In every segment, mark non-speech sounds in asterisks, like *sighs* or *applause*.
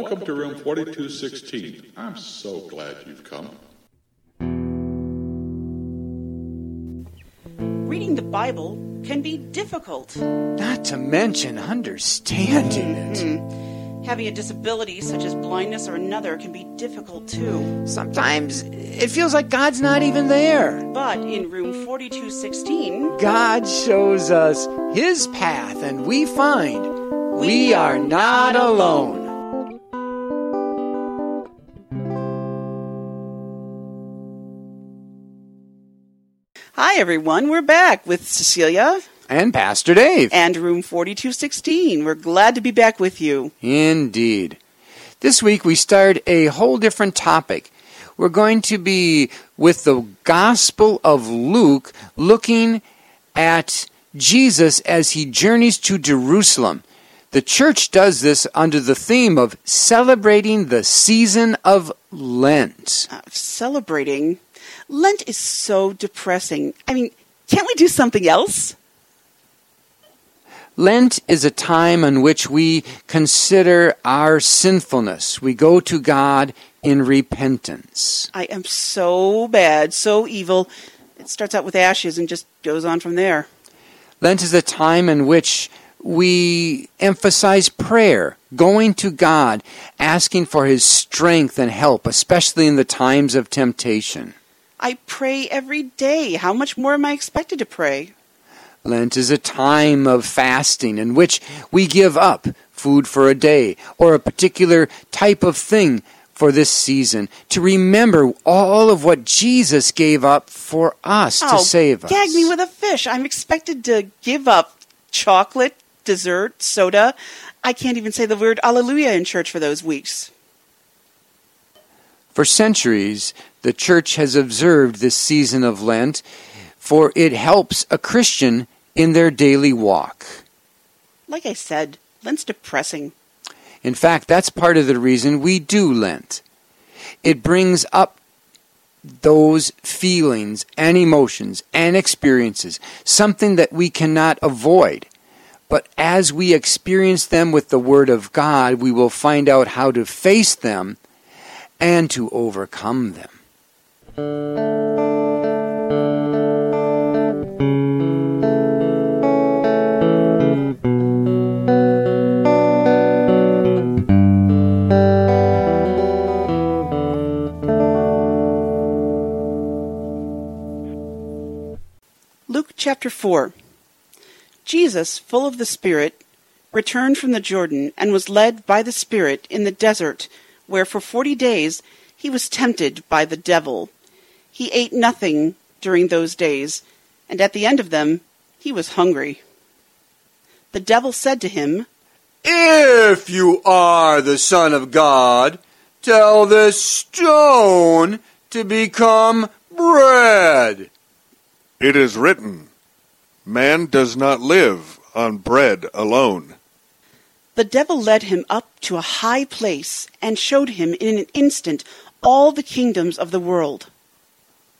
Welcome to room 4216. I'm so glad you've come. Reading the Bible can be difficult. Not to mention understanding it. Hmm. Having a disability such as blindness or another can be difficult too. Sometimes it feels like God's not even there. But in room 4216, God shows us His path, and we find we are not alone. Hi everyone, we're back with Cecilia And Pastor Dave. and room 4216. We're glad to be back with you. Indeed. This week we start a whole different topic. We're going to be with the Gospel of Luke looking at Jesus as he journeys to Jerusalem. The church does this under the theme of celebrating the season of Lent. Uh, celebrating. Lent is so depressing. I mean, can't we do something else? Lent is a time in which we consider our sinfulness. We go to God in repentance. I am so bad, so evil. It starts out with ashes and just goes on from there. Lent is a time in which we emphasize prayer, going to God, asking for His strength and help, especially in the times of temptation. I pray every day. How much more am I expected to pray? Lent is a time of fasting in which we give up food for a day or a particular type of thing for this season to remember all of what Jesus gave up for us to oh, save us. gag me with a fish. I'm expected to give up chocolate, dessert, soda. I can't even say the word alleluia in church for those weeks. For centuries, the church has observed this season of Lent, for it helps a Christian in their daily walk. Like I said, Lent's depressing. In fact, that's part of the reason we do Lent. It brings up those feelings and emotions and experiences, something that we cannot avoid. But as we experience them with the Word of God, we will find out how to face them and to overcome them. Luke chapter 4. Jesus, full of the Spirit, returned from the Jordan and was led by the Spirit in the desert, where for forty days he was tempted by the devil. He ate nothing during those days, and at the end of them he was hungry. The devil said to him, If you are the Son of God, tell this stone to become bread. It is written, Man does not live on bread alone. The devil led him up to a high place and showed him in an instant all the kingdoms of the world.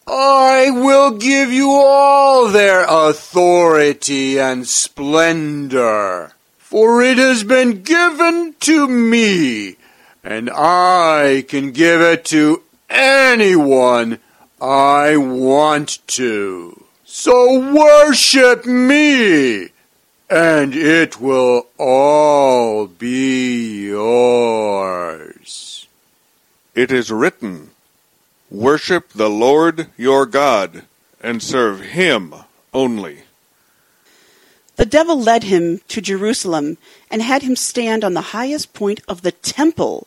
I will give you all their authority and splendor, for it has been given to me, and I can give it to anyone I want to. So worship me, and it will all be yours. It is written, Worship the Lord your God, and serve him only. The devil led him to Jerusalem and had him stand on the highest point of the temple.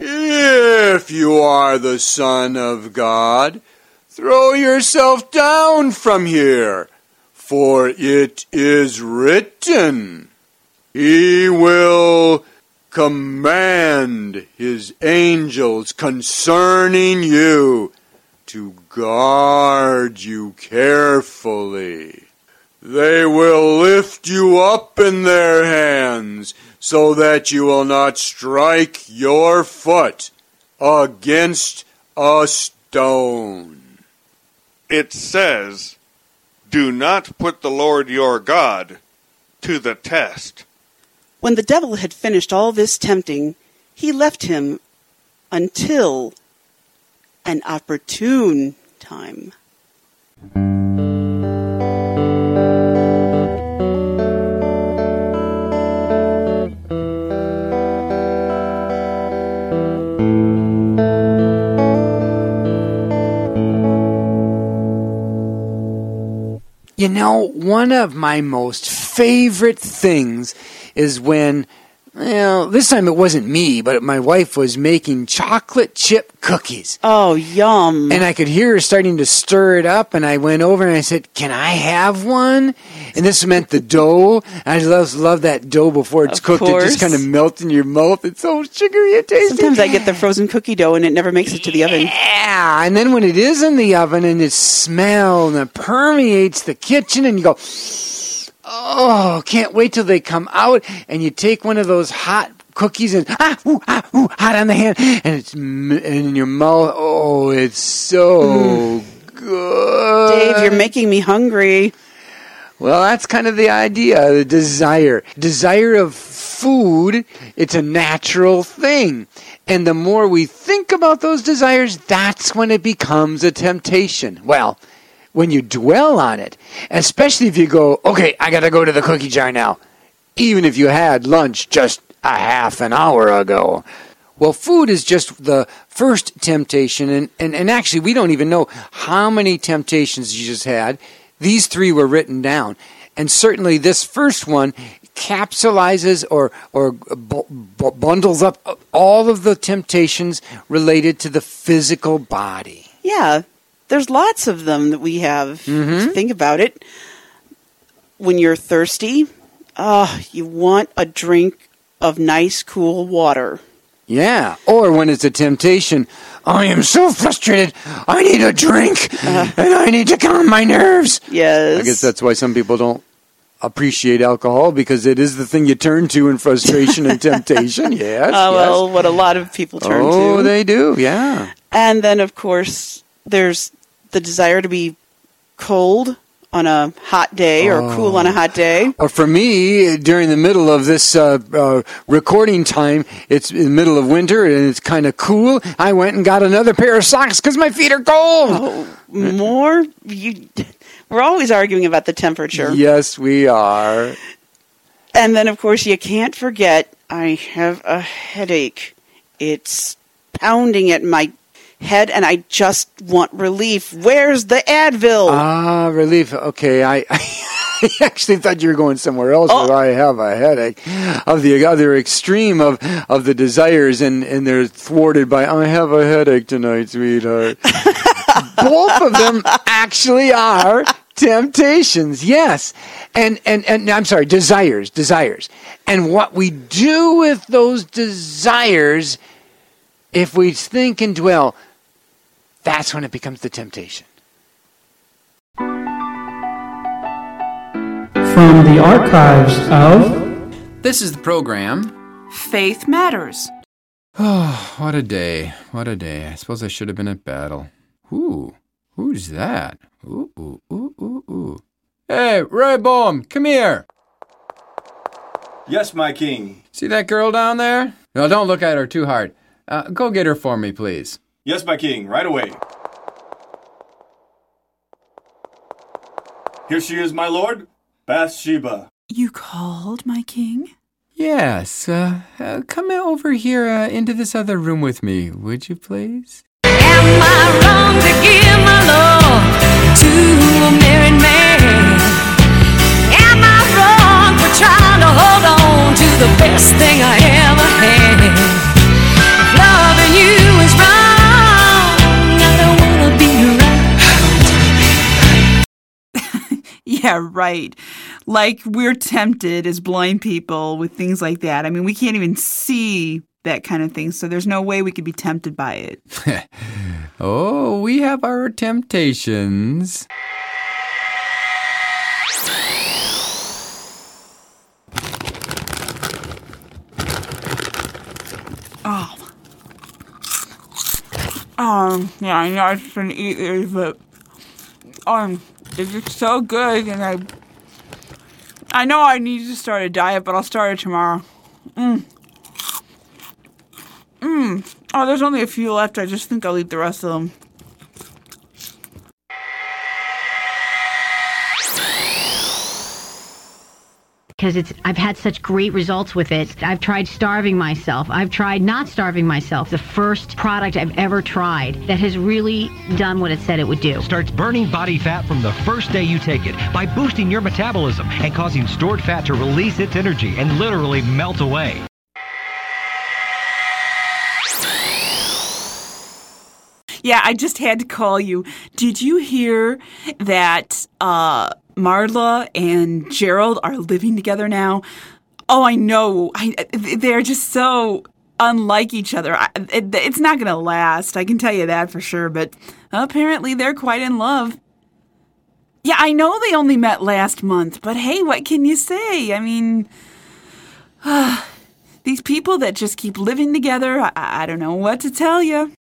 If you are the Son of God, throw yourself down from here, for it is written, He will command His angels concerning you to guard you carefully. They will lift you up in their hands so that you will not strike your foot against a stone. It says, Do not put the Lord your God to the test. When the devil had finished all this tempting, he left him until an opportune time. You know, one of my most favorite things is when, well, this time it wasn't me, but my wife was making chocolate chip cookies. Oh, yum. And I could hear her starting to stir it up, and I went over and I said, Can I have one? And this meant the dough. I just love that dough before it's Of cooked. It just kind of melts in your mouth. It's so sugary and tasty. Sometimes I get the frozen cookie dough and it never makes it to the oven. Yeah, and then when it is in the oven and it smells and it permeates the kitchen, and you go, oh, can't wait till they come out, and you take one of those hot cookies and ah, ooh, ah, ooh, hot on the hand, and it's m- in your mouth. Oh, it's so good. Dave, you're making me hungry. Well, that's kind of the idea, the desire. Desire of food, it's a natural thing. And the more we think about those desires, that's when it becomes a temptation. Well, when you dwell on it, especially if you go, okay, I got to go to the cookie jar now, even if you had lunch just a half an hour ago. Well, food is just the first temptation, and, and, and actually, we don't even know how many temptations you just had. These three were written down. And certainly, this first one capsulizes or, or bu- bu- bundles up all of the temptations related to the physical body. Yeah, there's lots of them that we have. You Think about it. When you're thirsty, uh, you want a drink of nice, cool water. Yeah. Or when it's a temptation, I am so frustrated, I need a drink, and I need to calm my nerves. Yes. I guess that's why some people don't appreciate alcohol because it is the thing you turn to in frustration and temptation. *laughs* Yes. Uh, yes. well, what a lot of people turn oh, to. Oh, they do. Yeah. And then, of course, there's the desire to be cold on a hot day or cool on a hot day. Or for me, during the middle of this uh, uh, recording time, it's in the middle of winter and it's kind of cool. I went and got another pair of socks because my feet are cold. Oh, more you. We're always arguing about the temperature. Yes, we are. And then, of course, you can't forget I have a headache. It's pounding at my head, and I just want relief. Where's the Advil? Ah, relief. Okay, I, *laughs* I actually thought you were going somewhere else. Oh. But I have a headache. Of the other extreme of of the desires, and and they're thwarted by I have a headache tonight, sweetheart. *laughs* Both of them actually are temptations. Yes, and and and I'm sorry, desires, desires, and what we do with those desires, if we think and dwell, that's when it becomes the temptation. From the archives of This is the program. Faith matters. Oh, what a day. What a day. I suppose I should have been at battle. Ooh, who's that? Ooh, ooh, ooh, ooh, ooh. Hey, Ray Bohm, come here. Yes, my king. See that girl down there? No, don't look at her too hard. Uh, go get her for me, please. Yes, my king, right away. Here she is, my lord, Bathsheba. You called, my king? Yes, uh, uh, come over here uh, into this other room with me, would you please? Am I wrong to give my love to a married man? Am I wrong for trying to hold on to the best thing I Yeah, right. Like we're tempted as blind people with things like that. I mean, we can't even see that kind of thing, so there's no way we could be tempted by it. *laughs* Oh, we have our temptations. Oh. Um, yeah, I know I shouldn't eat these, but um, they're just so good, and I, I know I need to start a diet, but I'll start it tomorrow. Mm. Oh, there's only a few left. I just think I'll eat the rest of them. Because it's I've had such great results with it. I've tried starving myself. I've tried not starving myself. The first product I've ever tried that has really done what it said it would do. starts burning body fat from the first day you take it by boosting your metabolism and causing stored fat to release its energy and literally melt away. Yeah, I just had to call you. Did you hear that uh, Marla and Gerald are living together now? Oh, I know. I, they're just so unlike each other. I, it, it's not going to last. I can tell you that for sure. But apparently, they're quite in love. Yeah, I know they only met last month, but hey, what can you say? I mean, *sighs* these people that just keep living together, I, I don't know what to tell you.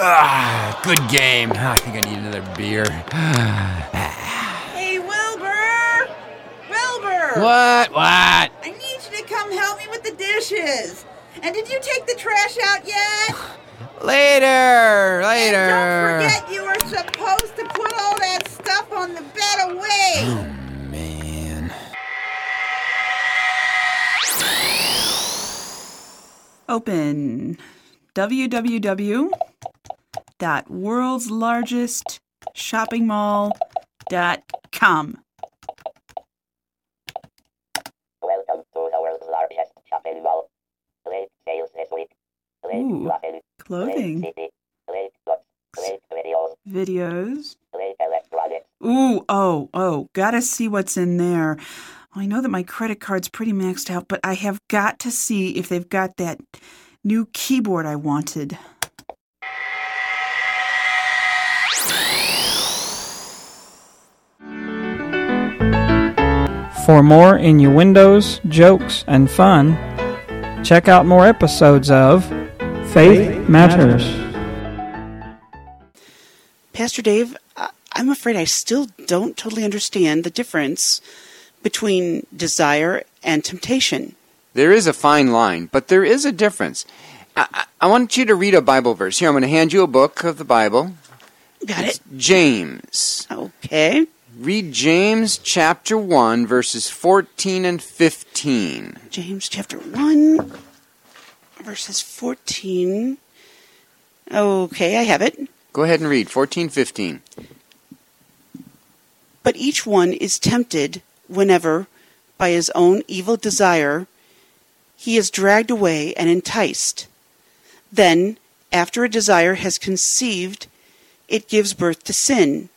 Ah, good game. Ah, I think I need another beer. Hey, Wilbur! Wilbur! What? What? I need you to come help me with the dishes. And did you take the trash out yet? Later. *sighs* Later. And Don't forget you were supposed to put all that stuff on the bed away. Oh, man. Open www.worldslargestshoppingmall.com. Welcome to the world's largest shopping mall. Great sales this week. Great Ooh, clothing. clothing. Great city. Great books. Great videos. Videos. Great electronics. Ooh, oh, oh, gotta see what's in there. I know that my credit card's pretty maxed out, but I have got to see if they've got that new keyboard I wanted. For more innuendos, jokes, and fun, check out more episodes of Faith Matters. Pastor Dave, I- I'm afraid I still don't totally understand the difference between desire and temptation. There is a fine line, but there is a difference. I, I, I want you to read a Bible verse. Here, I'm going to hand you a book of the Bible. Got It's it? James. Okay. Read James chapter 1, verses 14 and 15. James chapter 1, verses 14. Okay, I have it. Go ahead and read 14, 15. But each one is tempted whenever, by his own evil desire, he is dragged away and enticed. Then, after a desire has conceived, it gives birth to sin.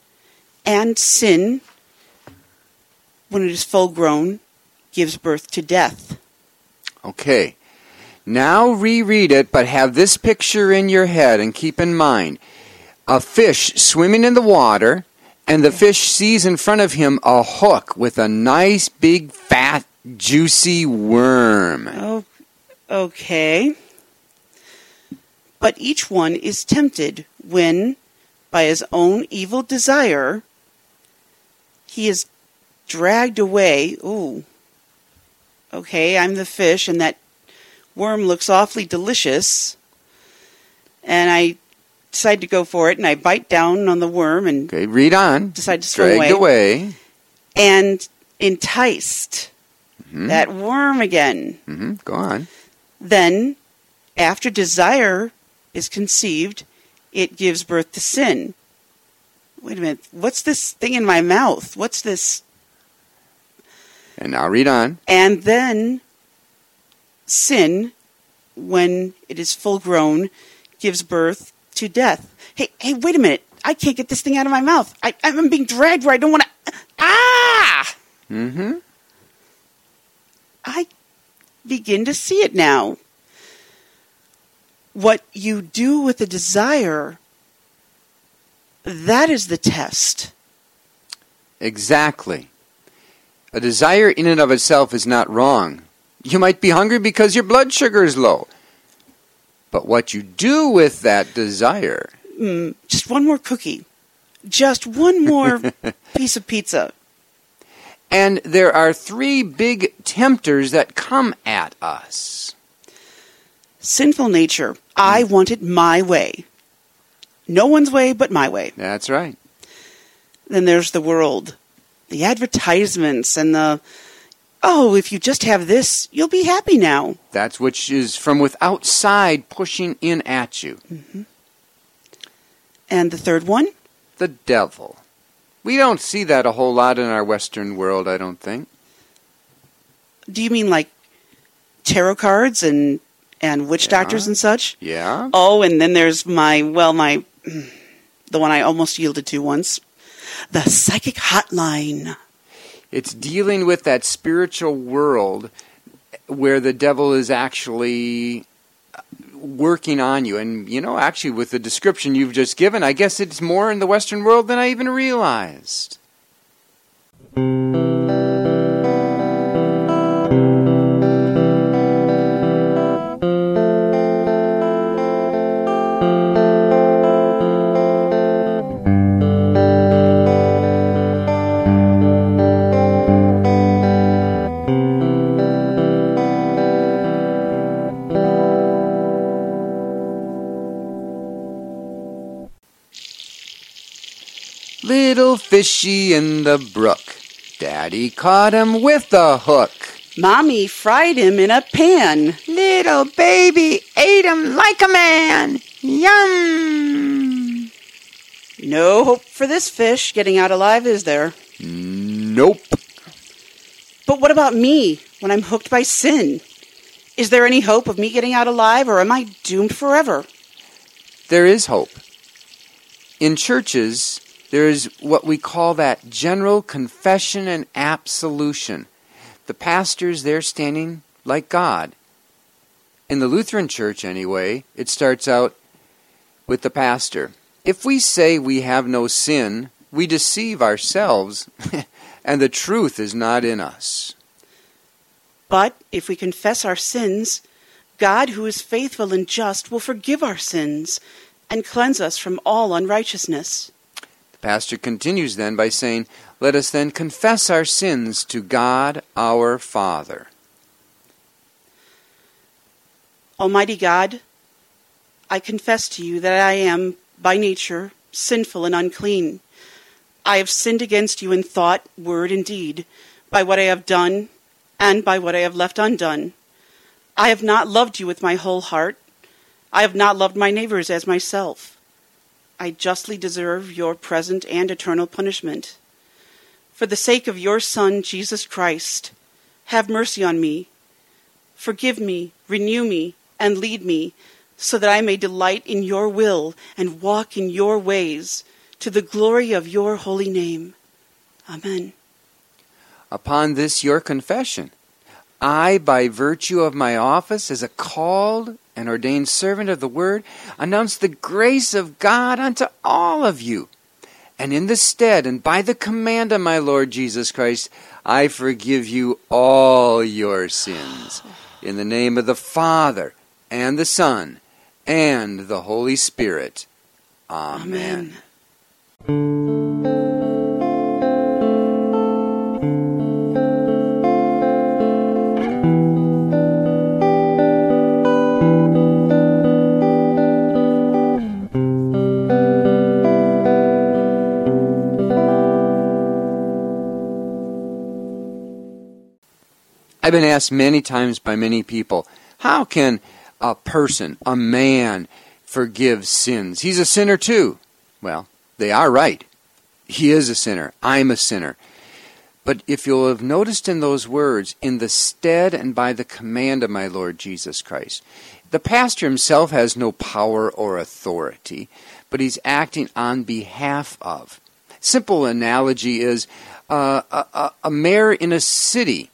And sin, when it is full grown, gives birth to death. Okay. Now reread it, but have this picture in your head and keep in mind a fish swimming in the water, and the fish sees in front of him a hook with a nice, big, fat, juicy worm. Oh, okay. But each one is tempted when, by his own evil desire, he is dragged away. Ooh. Okay, I'm the fish, and that worm looks awfully delicious. And I decide to go for it, and I bite down on the worm and Okay, read on. decide to swim Dragged away. and enticed that worm again. hmm Go on. Then, after desire is conceived, it gives birth to sin. Wait a minute. What's this thing in my mouth? What's this? And now read on. And then, sin, when it is full grown, gives birth to death. Hey, hey, wait a minute. I can't get this thing out of my mouth. I, I'm being dragged where I don't want to. Ah! Mm-hmm. I begin to see it now. What you do with a desire, that is the test. Exactly. A desire in and of itself is not wrong. You might be hungry because your blood sugar is low. But what you do with that desire, Mm, just one more cookie. Just one more *laughs* piece of pizza. And there are three big tempters that come at us. Sinful nature. I want it my way. No one's way but my way. That's right. Then there's the world, the advertisements, and the, oh, if you just have this, you'll be happy now. That's which is from with outside pushing in at you. Mm-hmm. And the third one? The devil. We don't see that a whole lot in our Western world, I don't think. Do you mean like tarot cards and and witch doctors and such? Yeah? Oh, and then there's my well, my the one I almost yielded to once, the psychic hotline. It's dealing with that spiritual world where the devil is actually working on you. And, you know, actually, with the description you've just given, I guess it's more in the Western world than I even realized. Fishy in the brook. Daddy caught him with a hook. Mommy fried him in a pan. Little baby ate him like a man. Yum! No hope for this fish getting out alive, is there? Nope. But what about me when I'm hooked by sin? Is there any hope of me getting out alive, or am I doomed forever? There is hope. In churches, there is what we call that general confession and absolution. The pastors, they're standing like God. In the Lutheran Church, anyway, it starts out with the pastor. If we say we have no sin, we deceive ourselves, *laughs* and the truth is not in us. But if we confess our sins, God, who is faithful and just, will forgive our sins and cleanse us from all unrighteousness. Pastor continues then by saying, Let us then confess our sins to God our Father. Almighty God, I confess to you that I am, by nature, sinful and unclean. I have sinned against you in thought, word, and deed, by what I have done and by what I have left undone. I have not loved you with my whole heart. I have not loved my neighbors as myself. I justly deserve your present and eternal punishment. For the sake of your Son, Jesus Christ, have mercy on me. Forgive me, renew me, and lead me, so that I may delight in your will and walk in your ways, to the glory of your holy name. Amen. Upon this your confession, I, by virtue of my office as a called and ordained servant of the word, announce the grace of God unto all of you. And in the stead and by the command of my Lord Jesus Christ, I forgive you all your sins. In the name of the Father, and the Son, and the Holy Spirit. Amen. I've been asked many times by many people, how can a person, a man, forgive sins? He's a sinner too. Well, they are right. He is a sinner. I'm a sinner. But if you'll have noticed in those words, in the stead and by the command of my Lord Jesus Christ, the pastor himself has no power or authority, but he's acting on behalf of. Simple analogy is uh, a, a, a mayor in a city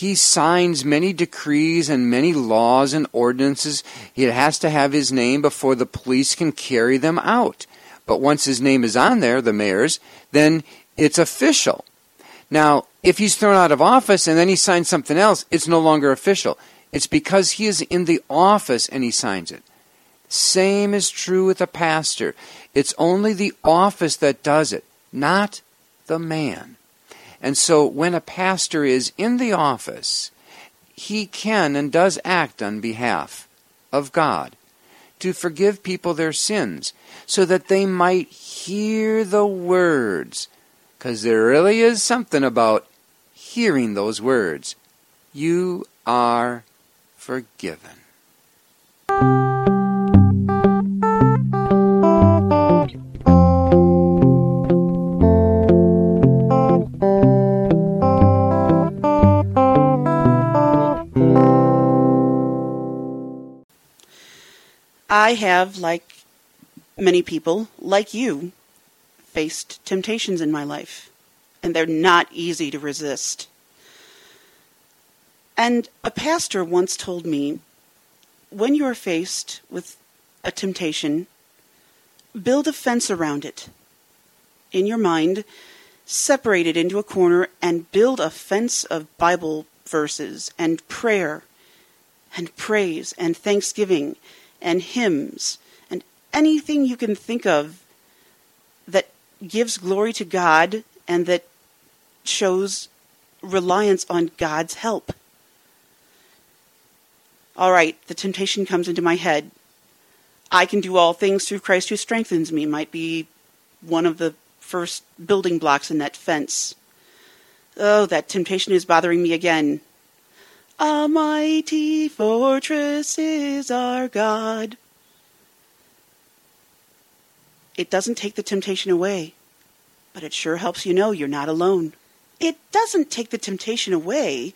he signs many decrees and many laws and ordinances. He has to have his name before the police can carry them out. But once his name is on there, the mayor's, then it's official. Now, if he's thrown out of office and then he signs something else, it's no longer official. It's because he is in the office and he signs it. Same is true with a pastor. It's only the office that does it, not the man. And so when a pastor is in the office, he can and does act on behalf of God to forgive people their sins so that they might hear the words. Because there really is something about hearing those words. You are forgiven. I have, like many people, like you, faced temptations in my life, and they're not easy to resist. And a pastor once told me when you are faced with a temptation, build a fence around it. In your mind, separate it into a corner and build a fence of Bible verses and prayer and praise and thanksgiving and hymns and anything you can think of that gives glory to God and that shows reliance on God's help. All right, the temptation comes into my head. I can do all things through Christ who strengthens me, might be one of the first building blocks in that fence. Oh, that temptation is bothering me again. A mighty fortress is our God. It doesn't take the temptation away, but it sure helps you know you're not alone. It doesn't take the temptation away,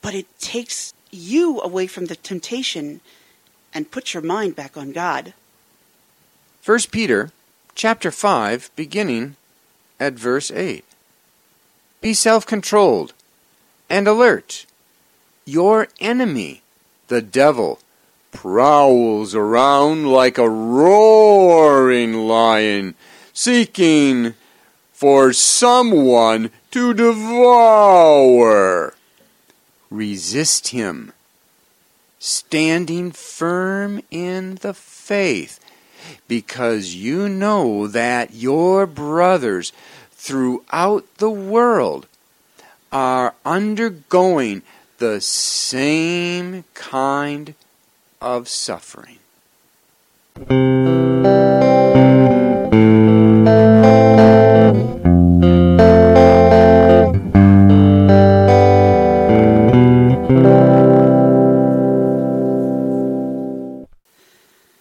but it takes you away from the temptation and puts your mind back on God. 1 Peter chapter 5 beginning at verse 8. Be self-controlled and alert. Your enemy, the devil, prowls around like a roaring lion, seeking for someone to devour. Resist him, standing firm in the faith, because you know that your brothers throughout the world are undergoing the same kind of suffering.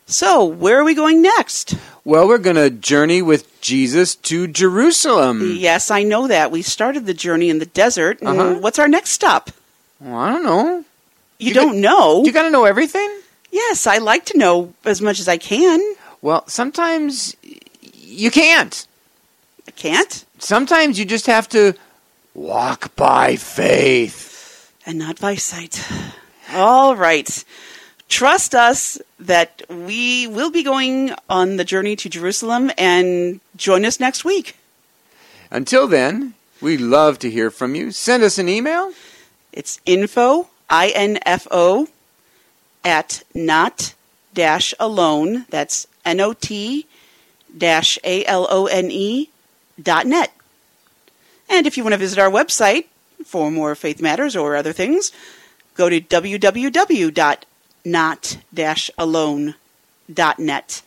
So, where are we going next? Well, we're going to journey with Jesus to Jerusalem. Yes, I know that. We started the journey in the desert. Uh-huh. What's our next stop? Well, I don't know. You, don't know? You got to know everything? yes, I like to know as much as I can. Well, sometimes you can't. I can't. Sometimes you just have to walk by faith. and not by sight. All right. Trust us that we will be going on the journey to Jerusalem and join us next week. Until then, we love to hear from you. Send us an email. It's info, I-N-F-O, at not dash alone. That's N-O-T dash A-L-O-N-E E dot net. And if you want to visit our website for more Faith Matters or other things, go to www.not-alone.net.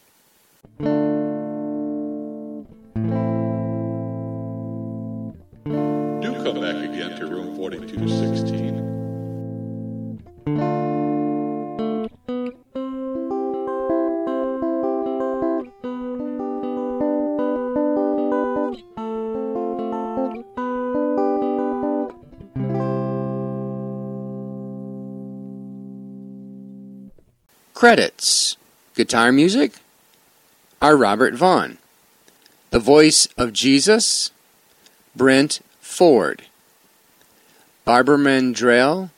Do come back again to room 4216. Credits Guitar music are Robert Vaughn. The voice of Jesus, Brent Ford. Barbara Mandrell,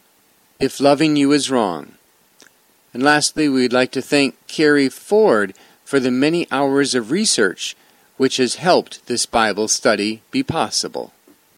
If Loving You Is Wrong. And lastly, we'd like to thank Carrie Ford for the many hours of research which has helped this Bible study be possible.